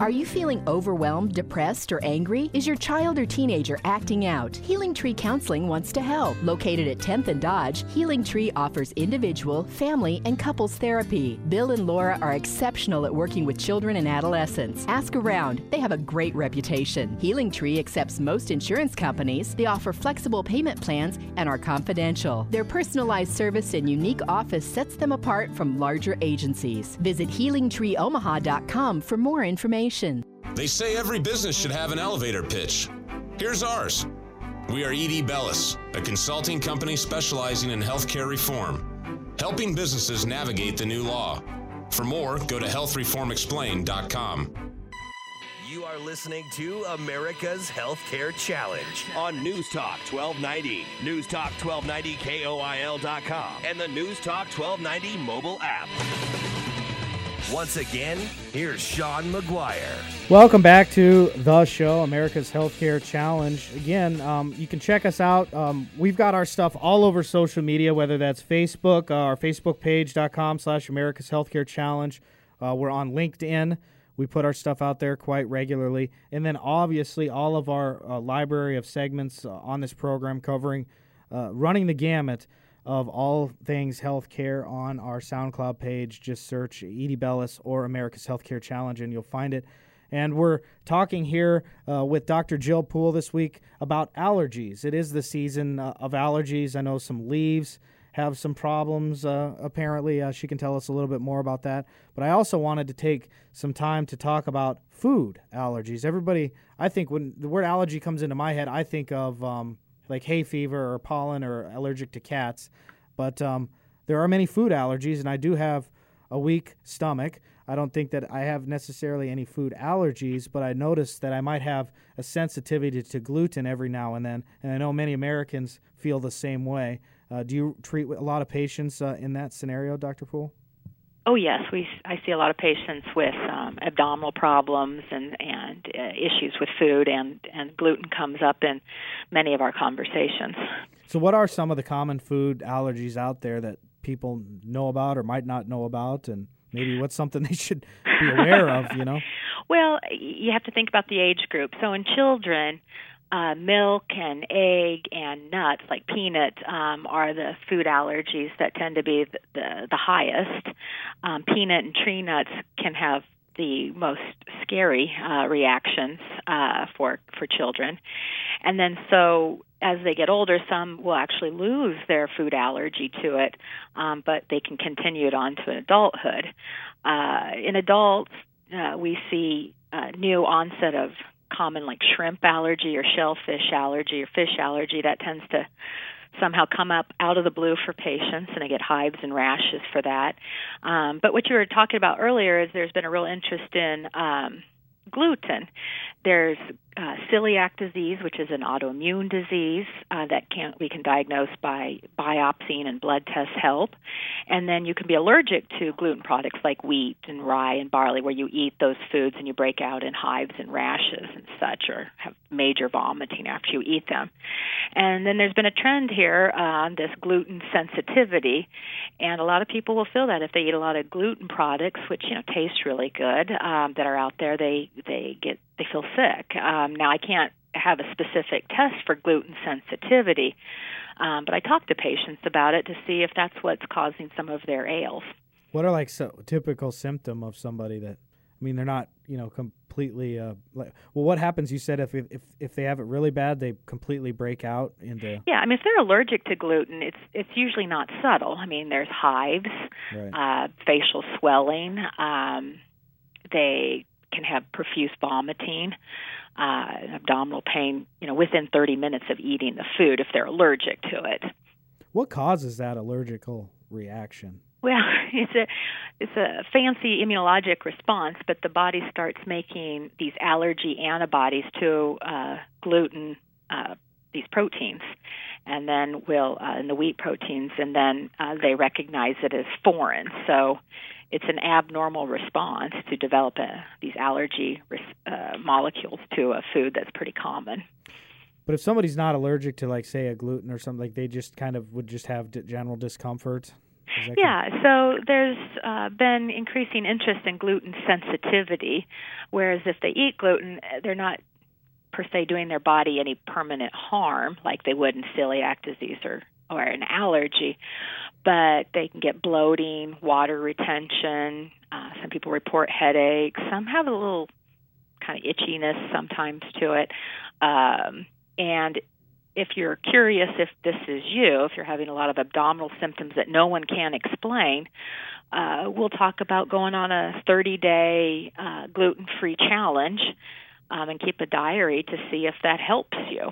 Are you feeling overwhelmed, depressed, or angry? Is your child or teenager acting out? Healing Tree Counseling wants to help. Located at 10th and Dodge, Healing Tree offers individual, family, and couples therapy. Bill and Laura are exceptional at working with children and adolescents. Ask around, they have a great reputation. Healing Tree accepts most insurance companies, they offer flexible payment plans, and are confidential. Their personalized service and unique office sets them apart from larger agencies. Visit healingtreeomaha.com for more information. They say every business should have an elevator pitch. Here's ours. We are ED Bellis, a consulting company specializing in healthcare reform, helping businesses navigate the new law. For more, go to healthreformexplained.com. You are listening to America's Healthcare Challenge on News Talk 1290, News Talk 1290 KOIL.com, and the News Talk 1290 mobile app. Once again, here's Sean McGuire. Welcome back to the show, America's Healthcare Challenge. Again, um, you can check us out. Um, we've got our stuff all over social media, whether that's Facebook, uh, our Facebook page.com slash America's Healthcare Challenge. Uh, we're on LinkedIn. We put our stuff out there quite regularly. And then obviously all of our uh, library of segments uh, on this program covering uh, running the gamut of all things healthcare on our SoundCloud page. Just search Edie Bellis or America's Healthcare Challenge and you'll find it. And we're talking here uh, with Dr. Jill Poole this week about allergies. It is the season uh, of allergies. I know some leaves have some problems, uh, apparently. Uh, she can tell us a little bit more about that. But I also wanted to take some time to talk about food allergies. Everybody, I think when the word allergy comes into my head, I think of um, like hay fever or pollen or allergic to cats. But um, there are many food allergies, and I do have a weak stomach. I don't think that I have necessarily any food allergies, but I noticed that I might have a sensitivity to gluten every now and then, and I know many Americans feel the same way. Uh, do you treat a lot of patients uh, in that scenario, Dr. Poole? Oh yes, we I see a lot of patients with um, abdominal problems and and uh, issues with food, and and gluten comes up in many of our conversations. So, what are some of the common food allergies out there that people know about or might not know about, and maybe what's something they should be aware of? You know. Well, you have to think about the age group. So in children, uh, milk and egg and nuts, like peanut, um, are the food allergies that tend to be the, the, the highest. Um, peanut and tree nuts can have the most scary uh, reactions uh, for for children, and then so as they get older, some will actually lose their food allergy to it, um, but they can continue it on to adulthood. Uh, in adults, uh, we see uh, new onset of common like shrimp allergy or shellfish allergy or fish allergy that tends to somehow come up out of the blue for patients and they get hives and rashes for that. Um, but what you were talking about earlier is there's been a real interest in um, gluten. There's uh, celiac disease, which is an autoimmune disease uh, that can we can diagnose by biopsying and blood tests help, and then you can be allergic to gluten products like wheat and rye and barley, where you eat those foods and you break out in hives and rashes and such, or have major vomiting after you eat them. And then there's been a trend here on this gluten sensitivity, and a lot of people will feel that if they eat a lot of gluten products, which you know taste really good, um, that are out there, they they get they feel sick. Um, now I can't have a specific test for gluten sensitivity, um, but I talk to patients about it to see if that's what's causing some of their ails. What are like so typical symptom of somebody that I mean they're not you know completely uh, like, well what happens you said if if if they have it really bad they completely break out into yeah I mean if they're allergic to gluten it's it's usually not subtle I mean there's hives right. uh, facial swelling um, they can have profuse vomiting, uh, abdominal pain, you know, within 30 minutes of eating the food if they're allergic to it. What causes that allergical reaction? Well, it's a it's a fancy immunologic response, but the body starts making these allergy antibodies to uh, gluten, uh, these proteins, and then will uh, in the wheat proteins, and then uh, they recognize it as foreign. So it's an abnormal response to develop a, these allergy uh, molecules to a food that's pretty common. But if somebody's not allergic to, like, say, a gluten or something, like they just kind of would just have general discomfort. Yeah, so there's uh, been increasing interest in gluten sensitivity, whereas if they eat gluten, they're not per se doing their body any permanent harm like they would in celiac disease or or an allergy, but they can get bloating, water retention. Uh, some people report headaches. Some have a little kind of itchiness sometimes to it. Um, and if you're curious if this is you, if you're having a lot of abdominal symptoms that no one can explain, uh, we'll talk about going on a 30 day uh, gluten free challenge um, and keep a diary to see if that helps you.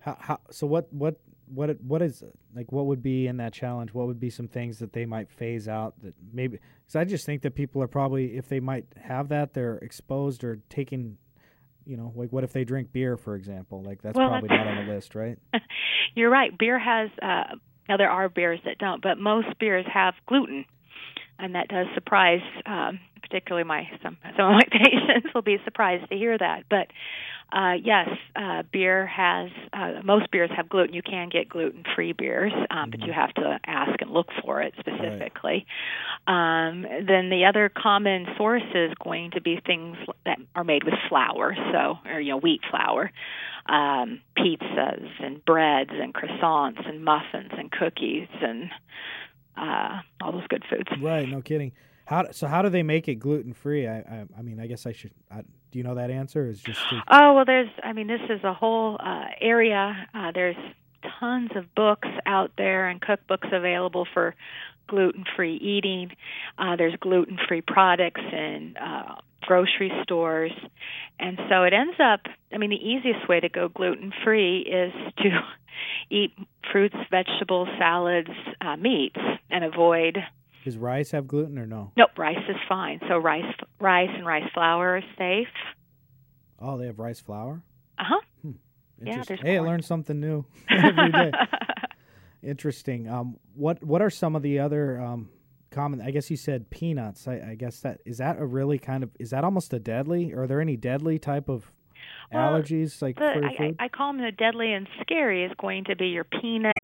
How, how, so what what what what is like what would be in that challenge? What would be some things that they might phase out that maybe? Because I just think that people are probably if they might have that, they're exposed or taking you know, like what if they drink beer, for example? Like that's well, probably that's, not on the list, right? You're right. Beer has uh, now there are beers that don't, but most beers have gluten, and that does surprise, um, particularly my some some of my patients will be surprised to hear that. But uh, yes, uh, beer has uh, most beers have gluten. You can get gluten-free beers, um, mm-hmm. but you have to ask and look for it specifically. Right. Um, then the other common source is going to be things that are made with flour, so or you know wheat flour, um, pizzas and breads and croissants and muffins and cookies and uh, all those good foods. Right. No kidding. How so? How do they make it gluten free? I, I, I mean, I guess I should. I, do you know that answer? Is just too... oh well, there's. I mean, this is a whole uh, area. Uh, there's tons of books out there and cookbooks available for gluten free eating. Uh, there's gluten free products and uh, grocery stores, and so it ends up. I mean, the easiest way to go gluten free is to eat fruits, vegetables, salads, uh, meats, and avoid does rice have gluten or no? Nope, rice is fine. So rice, rice and rice flour are safe. Oh, they have rice flour. Uh huh. Hmm. Yeah, there's hey, corn. I learned something new every day. Interesting. Um, what what are some of the other um, common? I guess you said peanuts. I, I, guess that is that a really kind of is that almost a deadly? Are there any deadly type of well, allergies like the, for I, food? I, I call them the deadly and scary is going to be your peanut